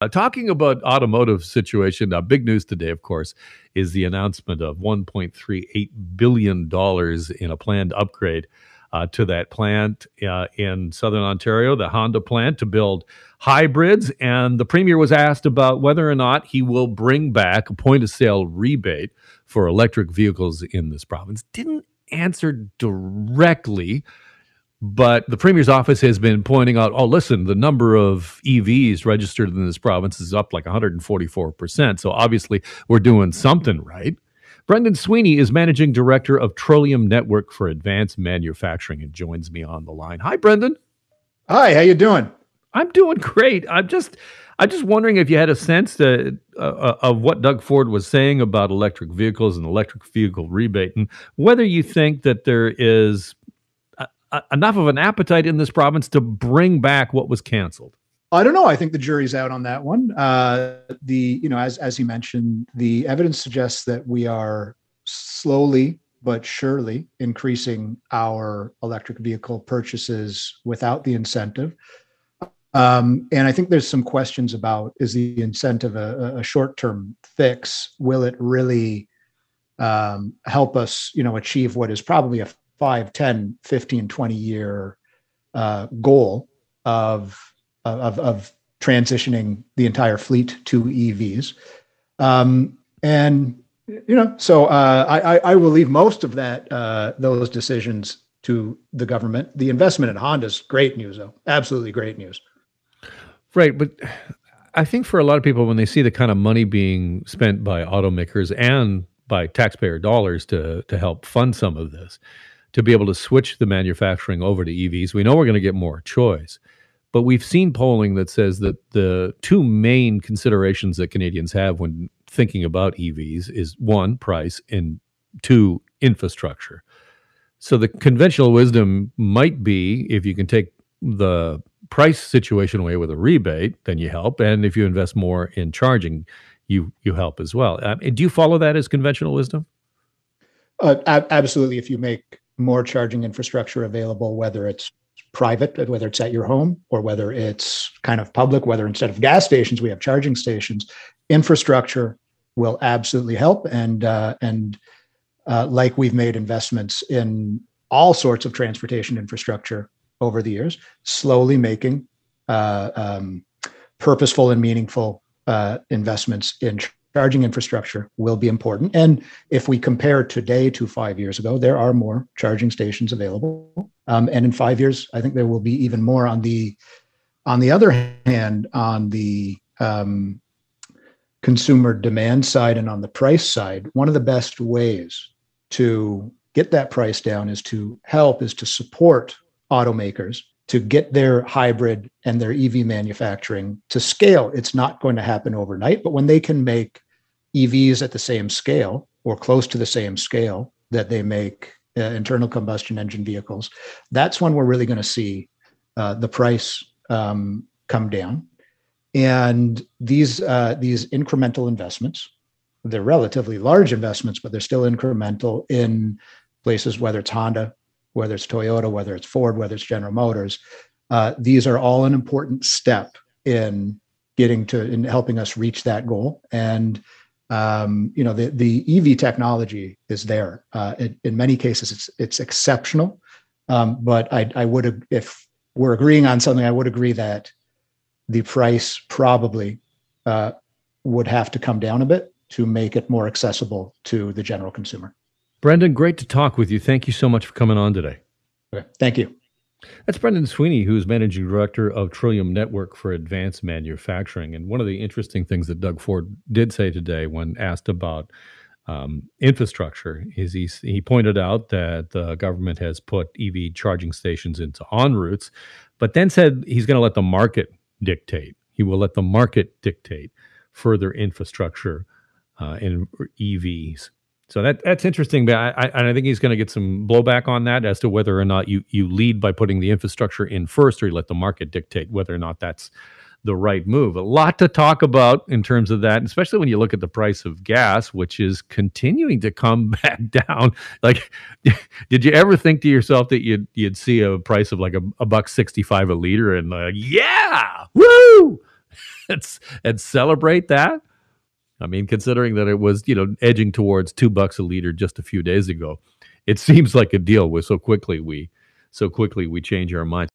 Uh, talking about automotive situation, uh, big news today, of course, is the announcement of 1.38 billion dollars in a planned upgrade uh, to that plant uh, in southern Ontario, the Honda plant, to build hybrids. And the premier was asked about whether or not he will bring back a point of sale rebate for electric vehicles in this province. Didn't answer directly but the premier's office has been pointing out, oh, listen, the number of EVs registered in this province is up like 144%. So obviously we're doing something right. Brendan Sweeney is managing director of Trillium Network for Advanced Manufacturing and joins me on the line. Hi, Brendan. Hi, how you doing? I'm doing great. I'm just I'm just wondering if you had a sense to, uh, uh, of what Doug Ford was saying about electric vehicles and electric vehicle rebate, and whether you think that there is enough of an appetite in this province to bring back what was canceled? I don't know. I think the jury's out on that one. Uh, the you know, as as you mentioned, the evidence suggests that we are slowly but surely increasing our electric vehicle purchases without the incentive. Um, and I think there's some questions about is the incentive a, a short term fix? Will it really um, help us, you know, achieve what is probably a 5 10 15 20 year uh, goal of, of, of transitioning the entire fleet to evs um, and you know so uh, I, I will leave most of that uh, those decisions to the government. The investment in honda is great news though. Absolutely great news. Right but i think for a lot of people when they see the kind of money being spent by automakers and by taxpayer dollars to to help fund some of this to be able to switch the manufacturing over to EVs. We know we're going to get more choice, but we've seen polling that says that the two main considerations that Canadians have when thinking about EVs is one, price, and two, infrastructure. So the conventional wisdom might be if you can take the price situation away with a rebate, then you help, and if you invest more in charging, you you help as well. Uh, do you follow that as conventional wisdom? Uh, ab- absolutely. If you make more charging infrastructure available, whether it's private, whether it's at your home or whether it's kind of public, whether instead of gas stations, we have charging stations. Infrastructure will absolutely help. And, uh, and uh, like we've made investments in all sorts of transportation infrastructure over the years, slowly making uh, um, purposeful and meaningful uh, investments in charging infrastructure will be important. And if we compare today to five years ago, there are more charging stations available. Um, and in five years, I think there will be even more. On the on the other hand, on the um, consumer demand side and on the price side, one of the best ways to get that price down is to help is to support automakers to get their hybrid and their EV manufacturing to scale. It's not going to happen overnight, but when they can make EVs at the same scale or close to the same scale that they make uh, internal combustion engine vehicles, that's when we're really going to see uh, the price um, come down. And these uh, these incremental investments, they're relatively large investments, but they're still incremental in places whether it's Honda, whether it's Toyota, whether it's Ford, whether it's General Motors. Uh, these are all an important step in getting to in helping us reach that goal. And um, you know the the EV technology is there. Uh, it, in many cases, it's it's exceptional. Um, but I I would if we're agreeing on something, I would agree that the price probably uh, would have to come down a bit to make it more accessible to the general consumer. Brendan, great to talk with you. Thank you so much for coming on today. Okay. Thank you. That's Brendan Sweeney, who's managing director of Trillium Network for Advanced Manufacturing. And one of the interesting things that Doug Ford did say today when asked about um, infrastructure is he, he pointed out that the government has put EV charging stations into ONroutes, but then said he's going to let the market dictate. He will let the market dictate further infrastructure uh, in EVs. So that that's interesting, but I, I, I think he's going to get some blowback on that as to whether or not you you lead by putting the infrastructure in first, or you let the market dictate whether or not that's the right move. A lot to talk about in terms of that, especially when you look at the price of gas, which is continuing to come back down. Like, did you ever think to yourself that you'd you'd see a price of like a, a buck sixty five a liter and like, yeah, woo? and, and celebrate that? I mean, considering that it was, you know, edging towards two bucks a liter just a few days ago, it seems like a deal with so quickly we so quickly we change our minds.